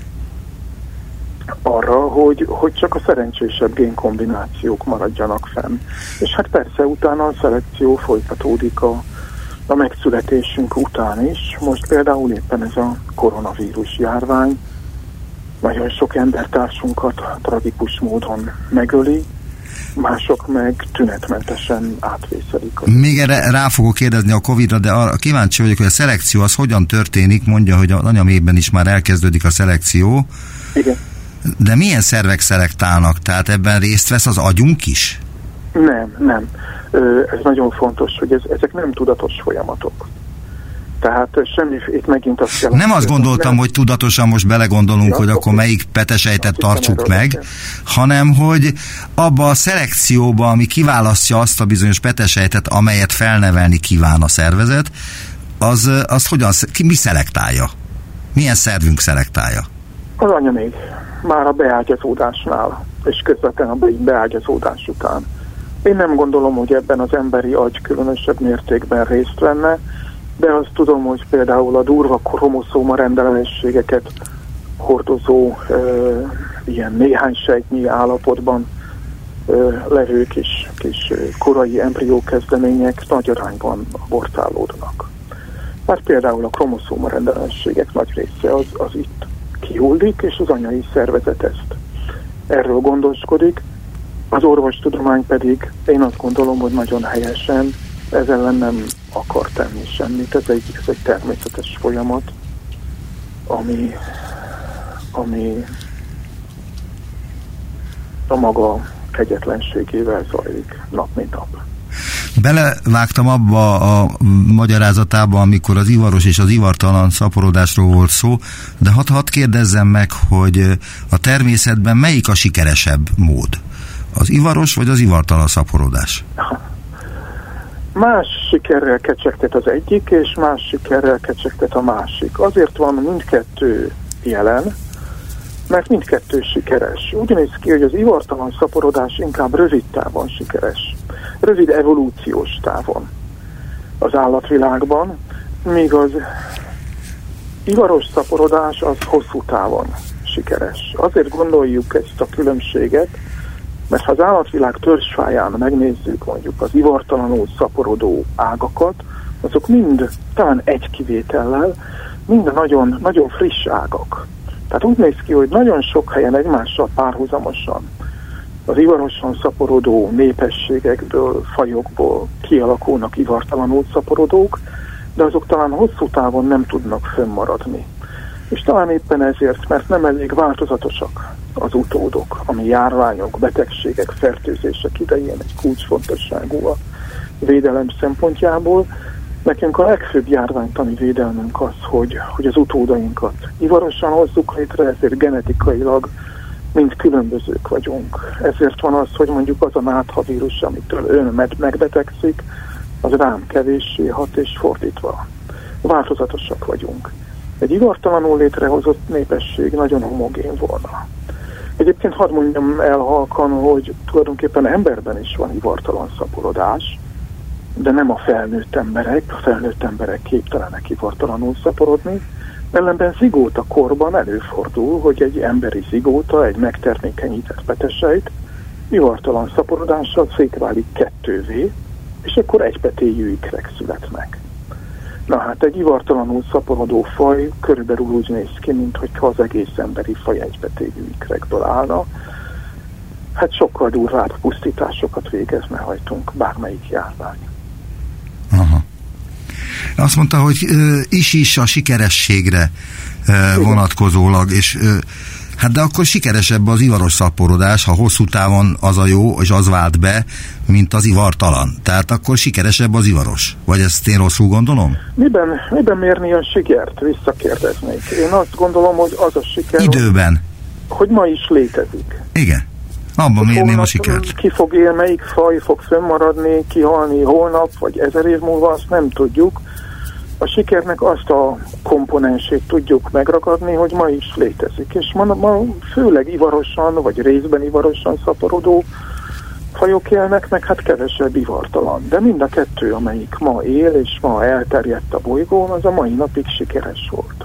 arra, hogy, hogy csak a szerencsésebb génkombinációk maradjanak fenn. És hát persze utána a szelekció folytatódik a, a megszületésünk után is. Most például éppen ez a koronavírus járvány, nagyon sok embertársunkat tragikus módon megöli, mások meg tünetmentesen átvészelik. Még erre rá fogok kérdezni a Covid-ra, de arra kíváncsi vagyok, hogy a szelekció az hogyan történik, mondja, hogy az anyamében is már elkezdődik a szelekció. Igen. De milyen szervek szelektálnak? Tehát ebben részt vesz az agyunk is? Nem, nem. Ez nagyon fontos, hogy ez, ezek nem tudatos folyamatok. Tehát semmi, itt megint azt kell... Nem azt gondoltam, hogy tudatosan most belegondolunk, ja, hogy akkor melyik petesejtet tartsuk meg, hanem hogy abba a szelekcióba, ami kiválasztja azt a bizonyos petesejtet, amelyet felnevelni kíván a szervezet, az, az hogyan, ki, mi szelektálja? Milyen szervünk szelektálja? Az anya még. Már a beágyazódásnál, és közvetlen a beágyazódás után. Én nem gondolom, hogy ebben az emberi agy különösebb mértékben részt venne, de azt tudom, hogy például a durva kromoszóma rendellenességeket hordozó e, ilyen néhány sejtnyi állapotban e, levő kis, kis korai embrió kezdemények nagy arányban abortálódnak. Mert például a kromoszóma rendellenességek nagy része az, az itt kihullik, és az anyai szervezet ezt erről gondoskodik. Az orvostudomány pedig én azt gondolom, hogy nagyon helyesen ez ellen nem akar tenni semmit. Ez egy, ez egy természetes folyamat, ami, ami a maga kegyetlenségével zajlik nap mint nap. Belevágtam abba a magyarázatába, amikor az ivaros és az ivartalan szaporodásról volt szó, de hadd hat kérdezzem meg, hogy a természetben melyik a sikeresebb mód? Az ivaros vagy az ivartalan szaporodás? Más sikerrel kecsegtet az egyik, és más sikerrel kecsegtet a másik. Azért van mindkettő jelen, mert mindkettő sikeres. Úgy néz ki, hogy az ivartalan szaporodás inkább rövid távon sikeres. Rövid evolúciós távon az állatvilágban, míg az ivaros szaporodás az hosszú távon sikeres. Azért gondoljuk ezt a különbséget, mert ha az állatvilág törzsfáján megnézzük mondjuk az ivartalanul szaporodó ágakat, azok mind, talán egy kivétellel, mind nagyon, nagyon friss ágak. Tehát úgy néz ki, hogy nagyon sok helyen egymással párhuzamosan az ivarosan szaporodó népességekből, fajokból kialakulnak ivartalanul szaporodók, de azok talán hosszú távon nem tudnak fönnmaradni. És talán éppen ezért, mert nem elég változatosak az utódok, ami járványok, betegségek, fertőzések idején egy kulcsfontosságú a védelem szempontjából. Nekünk a legfőbb járványtani védelmünk az, hogy, hogy az utódainkat ivarosan hozzuk létre, ezért genetikailag mind különbözők vagyunk. Ezért van az, hogy mondjuk az a náthavírus, amitől ön megbetegszik, az rám kevéssé hat, és fordítva. Változatosak vagyunk. Egy ivartalanul létrehozott népesség nagyon homogén volna. Egyébként hadd mondjam el halkan, hogy tulajdonképpen emberben is van ivartalan szaporodás, de nem a felnőtt emberek, a felnőtt emberek képtelenek ivartalanul szaporodni, ellenben zigóta korban előfordul, hogy egy emberi zigóta, egy megtermékenyített petesejt ivartalan szaporodással szétválik kettővé, és akkor egypetéjű ikrek születnek. Na hát egy ivartalanul szaporodó faj körülbelül úgy néz ki, mintha az egész emberi faj egybetévű ikrekből állna. Hát sokkal durvább pusztításokat végezne hajtunk bármelyik járvány. Aha. Azt mondta, hogy is-is a sikerességre vonatkozólag, és Hát de akkor sikeresebb az ivaros szaporodás, ha hosszú távon az a jó, és az vált be, mint az ivartalan. Tehát akkor sikeresebb az ivaros. Vagy ezt én rosszul gondolom? Miben, miben mérni a sikert? Visszakérdeznék. Én azt gondolom, hogy az a siker... Időben. Hogy, ma is létezik. Igen. Abban mérném a sikert. Ki fog él, melyik faj fog fönnmaradni, kihalni holnap, vagy ezer év múlva, azt nem tudjuk a sikernek azt a komponensét tudjuk megragadni, hogy ma is létezik. És ma, ma főleg ivarosan, vagy részben ivarosan szaporodó fajok élnek, meg hát kevesebb ivartalan. De mind a kettő, amelyik ma él, és ma elterjedt a bolygón, az a mai napig sikeres volt.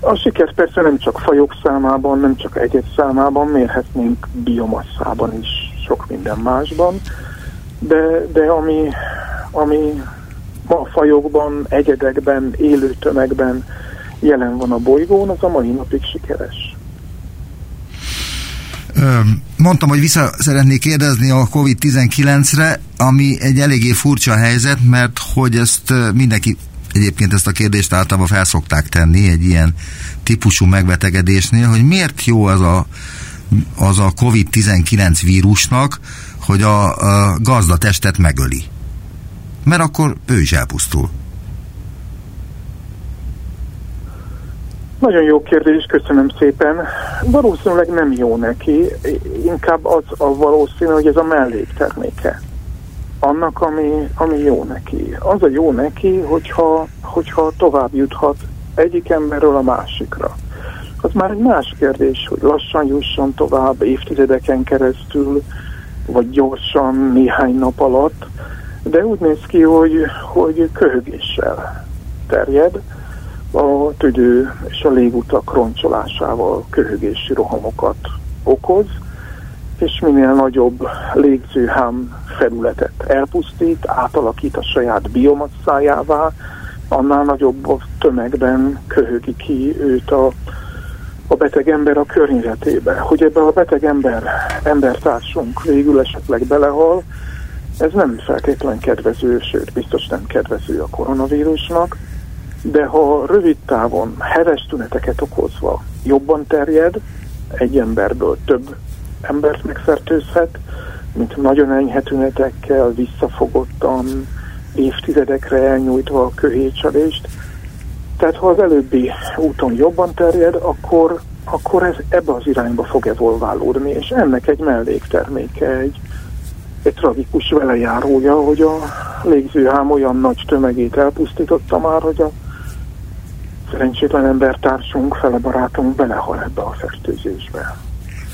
A siker persze nem csak fajok számában, nem csak egyet számában, mérhetnénk biomasszában is, sok minden másban, de, de ami, ami fajokban, egyedekben, élő tömegben jelen van a bolygón, az a mai napig sikeres. Mondtam, hogy vissza szeretnék kérdezni a COVID-19-re, ami egy eléggé furcsa helyzet, mert hogy ezt mindenki egyébként ezt a kérdést általában felszokták tenni egy ilyen típusú megbetegedésnél, hogy miért jó az a, az a COVID-19 vírusnak, hogy a, a gazdatestet megöli. Mert akkor ő is elpusztul. Nagyon jó kérdés, köszönöm szépen. Valószínűleg nem jó neki, inkább az a valószínű, hogy ez a mellékterméke annak, ami, ami jó neki. Az a jó neki, hogyha, hogyha tovább juthat egyik emberről a másikra. Az már egy más kérdés, hogy lassan jusson tovább évtizedeken keresztül, vagy gyorsan néhány nap alatt, de úgy néz ki, hogy, hogy köhögéssel terjed, a tüdő és a légutak roncsolásával köhögési rohamokat okoz, és minél nagyobb légzőhám felületet elpusztít, átalakít a saját biomasszájává, annál nagyobb tömegben köhögi ki őt a, a beteg ember a környezetébe. Hogy ebbe a beteg ember, embertársunk végül esetleg belehal, ez nem feltétlenül kedvező, sőt biztos nem kedvező a koronavírusnak, de ha rövid távon heves tüneteket okozva jobban terjed, egy emberből több embert megfertőzhet, mint nagyon enyhe tünetekkel, visszafogottan, évtizedekre elnyújtva a köhécselést. Tehát ha az előbbi úton jobban terjed, akkor, akkor ez ebbe az irányba fog evolválódni, és ennek egy mellékterméke, egy, egy tragikus velejárója, hogy a légzőhám olyan nagy tömegét elpusztította már, hogy a szerencsétlen embertársunk, fele barátunk belehal ebbe a fertőzésbe.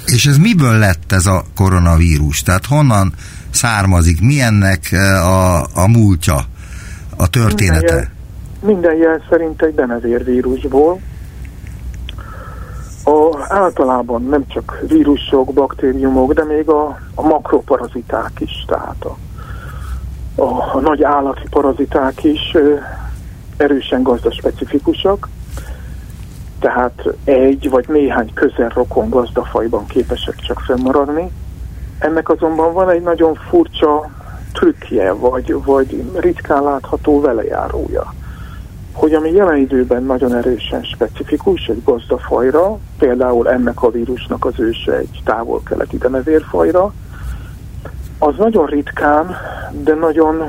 És ez miből lett ez a koronavírus? Tehát honnan származik? Mi ennek eh, a, a múltja, a története? Minden jel, minden jel szerint egy denevérvírusból. A, általában nem csak vírusok, baktériumok, de még a, a makroparaziták is, tehát a, a, a nagy állati paraziták is ö, erősen gazdaspecifikusak tehát egy vagy néhány közel rokon gazdafajban képesek csak fennmaradni. Ennek azonban van egy nagyon furcsa trükkje, vagy, vagy ritkán látható velejárója, hogy ami jelen időben nagyon erősen specifikus egy gazdafajra, például ennek a vírusnak az őse egy távol-keleti denevérfajra, az nagyon ritkán, de nagyon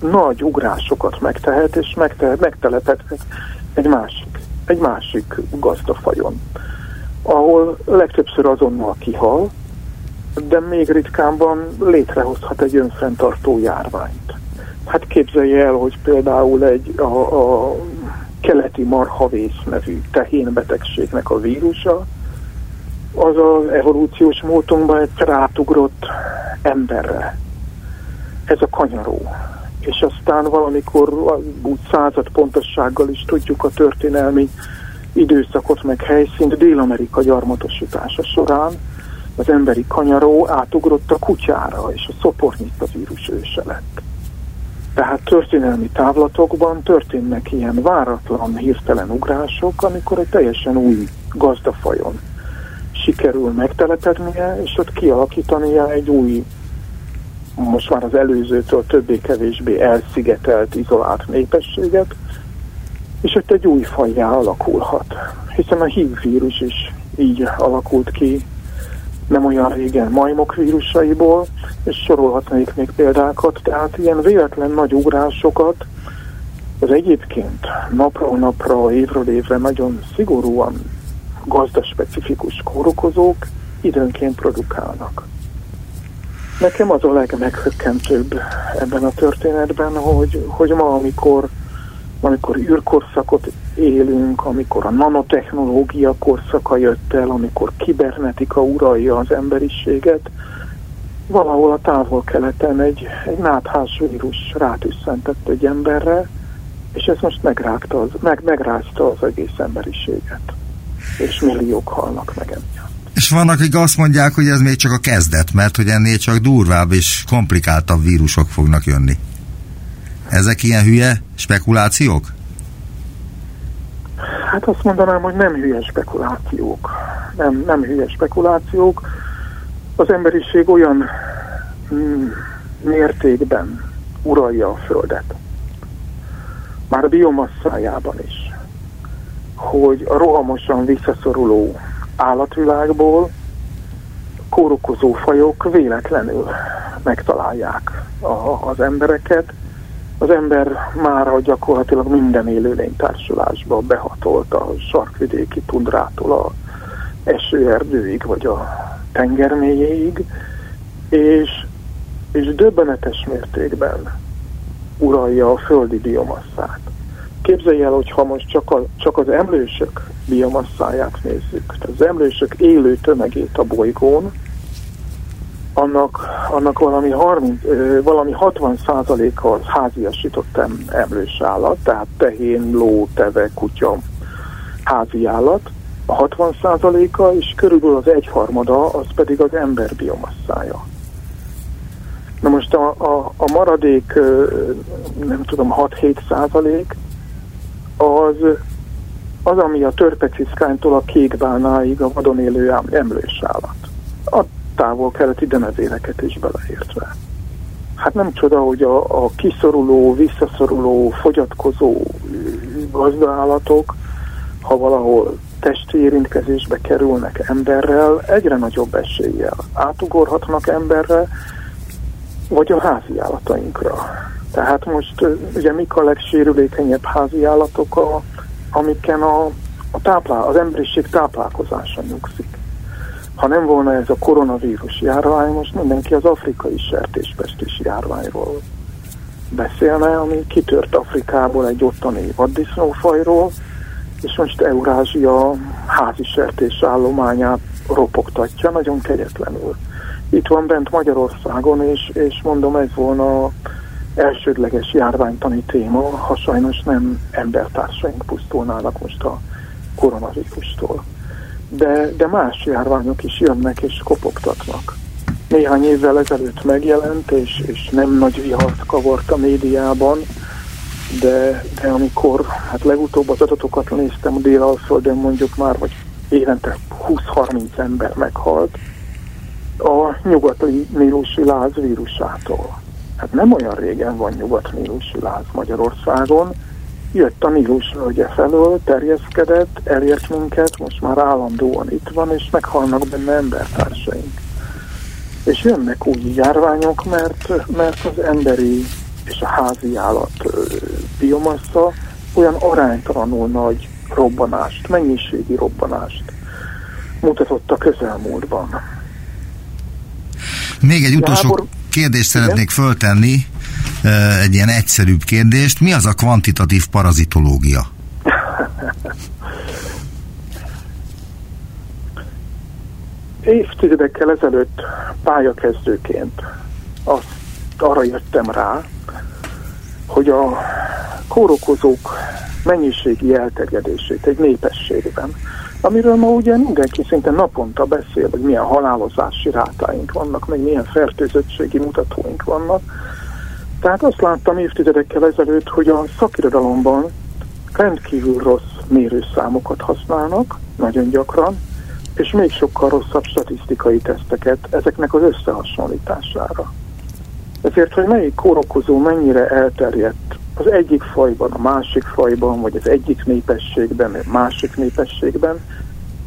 nagy ugrásokat megtehet, és megtehet, megtelepedhet egy másik egy másik gazdafajon, ahol legtöbbször azonnal kihal, de még ritkábban létrehozhat egy önfenntartó járványt. Hát képzelje el, hogy például egy a, a keleti marhavész nevű tehénbetegségnek a vírusa, az az evolúciós módunkban egy rátugrott emberre. Ez a kanyaró és aztán valamikor úgy század pontossággal is tudjuk a történelmi időszakot meg helyszínt Dél-Amerika gyarmatosítása során az emberi kanyaró átugrott a kutyára, és a szopornyita vírus őse lett. Tehát történelmi távlatokban történnek ilyen váratlan, hirtelen ugrások, amikor egy teljesen új gazdafajon sikerül megtelepednie, és ott kialakítania egy új most már az előzőtől többé-kevésbé elszigetelt, izolált népességet, és ott egy új fajjá alakulhat. Hiszen a HIV vírus is így alakult ki nem olyan régen majmok vírusaiból, és sorolhatnék még példákat, tehát ilyen véletlen nagy ugrásokat az egyébként napról napra, évről évre nagyon szigorúan gazdaspecifikus kórokozók időnként produkálnak. Nekem az a legmeghökkentőbb ebben a történetben, hogy, hogy ma, amikor, amikor űrkorszakot élünk, amikor a nanotechnológia korszaka jött el, amikor kibernetika uralja az emberiséget, valahol a távol-keleten egy, egy náthás vírus rátüsszentett egy emberre, és ez most megrágta az, meg, megrázta az egész emberiséget. És milliók halnak meg emiatt. És vannak, akik azt mondják, hogy ez még csak a kezdet, mert hogy ennél csak durvább és komplikáltabb vírusok fognak jönni. Ezek ilyen hülye spekulációk? Hát azt mondanám, hogy nem hülye spekulációk. Nem, nem hülye spekulációk. Az emberiség olyan mm, mértékben uralja a Földet, már a biomasszájában is, hogy a rohamosan visszaszoruló állatvilágból kórokozó fajok véletlenül megtalálják a, az embereket. Az ember már gyakorlatilag minden élőlény társulásba behatolt a sarkvidéki tundrától a esőerdőig, vagy a tengermélyéig, és, és döbbenetes mértékben uralja a földi biomasszát. Képzelj el, hogy ha most csak, a, csak az emlősök biomasszáját nézzük, tehát az emlősök élő tömegét a bolygón, annak, annak valami, 30, valami 60 százaléka az háziasított emlős állat, tehát tehén, ló, teve, kutya, házi állat, a 60 százaléka, és körülbelül az egyharmada, az pedig az ember biomasszája. Na most a, a, a maradék, nem tudom, 6-7 százalék, az, az, ami a törpeciszkánytól a kékbálnáig a vadon élő emlős állat. A távol-keleti denevéreket is beleértve. Hát nem csoda, hogy a, a kiszoruló, visszaszoruló, fogyatkozó gazdaállatok, ha valahol testi érintkezésbe kerülnek emberrel, egyre nagyobb eséllyel átugorhatnak emberre, vagy a házi állatainkra. Tehát most ugye mik a legsérülékenyebb házi állatok, a, amiken a, a táplál, az emberiség táplálkozása nyugszik. Ha nem volna ez a koronavírus járvány, most mindenki az afrikai sertéspestis járványról beszélne, ami kitört Afrikából egy ottani vaddisznófajról, és most Eurázsia házi sertés állományát ropogtatja nagyon kegyetlenül. Itt van bent Magyarországon, és, és mondom, ez volna elsődleges járványtani téma, ha sajnos nem embertársaink pusztulnának most a koronavírustól. De, de más járványok is jönnek és kopogtatnak. Néhány évvel ezelőtt megjelent, és, és nem nagy vihart kavart a médiában, de, de amikor hát legutóbb az adatokat néztem a Dél-Alföldön mondjuk már, vagy évente 20-30 ember meghalt a nyugati nílusi láz vírusától. Hát nem olyan régen van nyugat nílusi láz Magyarországon, jött a Nílus völgye felől, terjeszkedett, elért minket, most már állandóan itt van, és meghalnak benne embertársaink. És jönnek új járványok, mert, mert az emberi és a házi állat biomassa olyan aránytalanul nagy robbanást, mennyiségi robbanást mutatott a közelmúltban. Még egy utolsó Gábor... kérdést szeretnék Igen? föltenni, egy ilyen egyszerűbb kérdést. Mi az a kvantitatív parazitológia? Évtizedekkel ezelőtt pályakezdőként azt arra jöttem rá, hogy a kórokozók mennyiségi elterjedését egy népességben, amiről ma ugye mindenki szinte naponta beszél, hogy milyen halálozási rátáink vannak, meg milyen fertőzöttségi mutatóink vannak. Tehát azt láttam évtizedekkel ezelőtt, hogy a szakirodalomban rendkívül rossz mérőszámokat használnak, nagyon gyakran, és még sokkal rosszabb statisztikai teszteket ezeknek az összehasonlítására. Ezért, hogy melyik kórokozó mennyire elterjedt az egyik fajban, a másik fajban, vagy az egyik népességben, a másik népességben,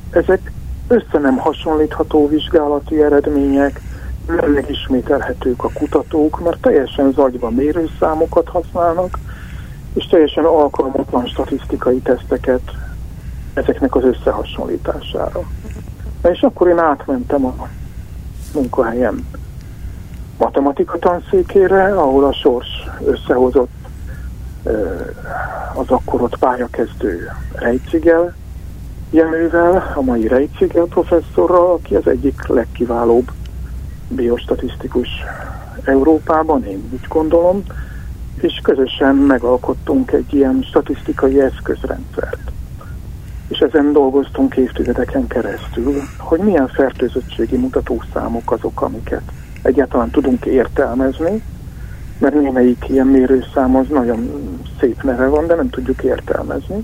ezek össze nem hasonlítható vizsgálati eredmények, megismételhetők a kutatók, mert teljesen zagyban mérőszámokat használnak, és teljesen alkalmatlan statisztikai teszteket ezeknek az összehasonlítására. És akkor én átmentem a munkahelyem matematika tanszékére, ahol a sors összehozott az akkor ott pályakezdő Reicigel Jenővel, a mai Reicigel professzorral, aki az egyik legkiválóbb biostatisztikus Európában, én úgy gondolom, és közösen megalkottunk egy ilyen statisztikai eszközrendszert. És ezen dolgoztunk évtizedeken keresztül, hogy milyen fertőzöttségi mutatószámok azok, amiket egyáltalán tudunk értelmezni, mert némelyik ilyen mérőszám az nagyon szép neve van, de nem tudjuk értelmezni.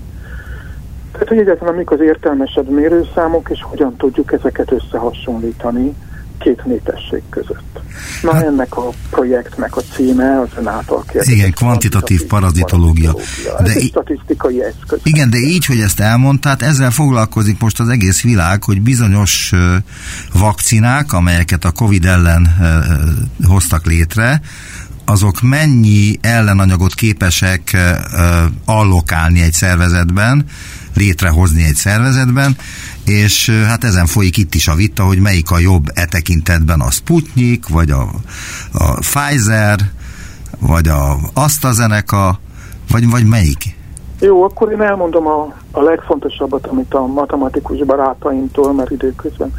Tehát, hogy egyáltalán mik az értelmesebb mérőszámok, és hogyan tudjuk ezeket összehasonlítani két népesség között. Na hát, ennek a projektnek a címe az ön által kérdezett. Igen, kvantitatív parazitológia. De Ez statisztikai eszköz. Igen, de így, hogy ezt elmondtát, ezzel foglalkozik most az egész világ, hogy bizonyos vakcinák, amelyeket a Covid ellen hoztak létre, azok mennyi ellenanyagot képesek allokálni egy szervezetben, létrehozni egy szervezetben, és hát ezen folyik itt is a vita, hogy melyik a jobb e tekintetben a Sputnik, vagy a, a Pfizer, vagy a AstraZeneca, vagy, vagy melyik? Jó, akkor én elmondom a, a legfontosabbat, amit a matematikus barátaimtól, mert időközben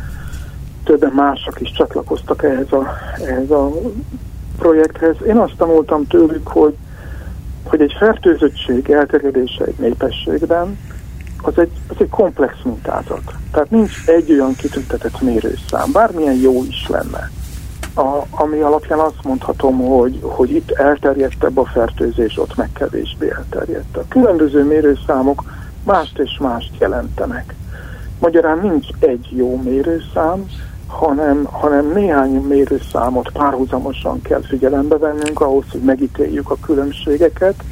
többen mások is csatlakoztak ehhez a, ehhez a projekthez. Én azt tanultam tőlük, hogy, hogy egy fertőzöttség elterjedése egy népességben az egy, az egy komplex mintázat. Tehát nincs egy olyan kitüntetett mérőszám, bármilyen jó is lenne. A, ami alapján azt mondhatom, hogy, hogy itt elterjedtebb a fertőzés, ott meg kevésbé elterjedt. A különböző mérőszámok mást és mást jelentenek. Magyarán nincs egy jó mérőszám, hanem, hanem néhány mérőszámot párhuzamosan kell figyelembe vennünk ahhoz, hogy megítéljük a különbségeket,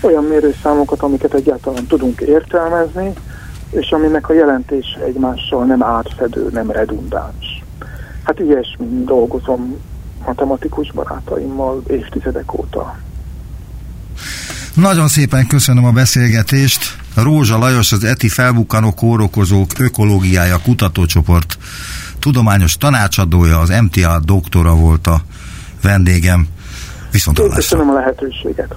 olyan mérőszámokat, amiket egyáltalán tudunk értelmezni, és aminek a jelentése egymással nem átfedő, nem redundáns. Hát ilyesmi dolgozom matematikus barátaimmal évtizedek óta. Nagyon szépen köszönöm a beszélgetést. Rózsa Lajos az ETI felbukkanó kórokozók ökológiája kutatócsoport tudományos tanácsadója, az MTA doktora volt a vendégem. Viszont Köszönöm a lehetőséget.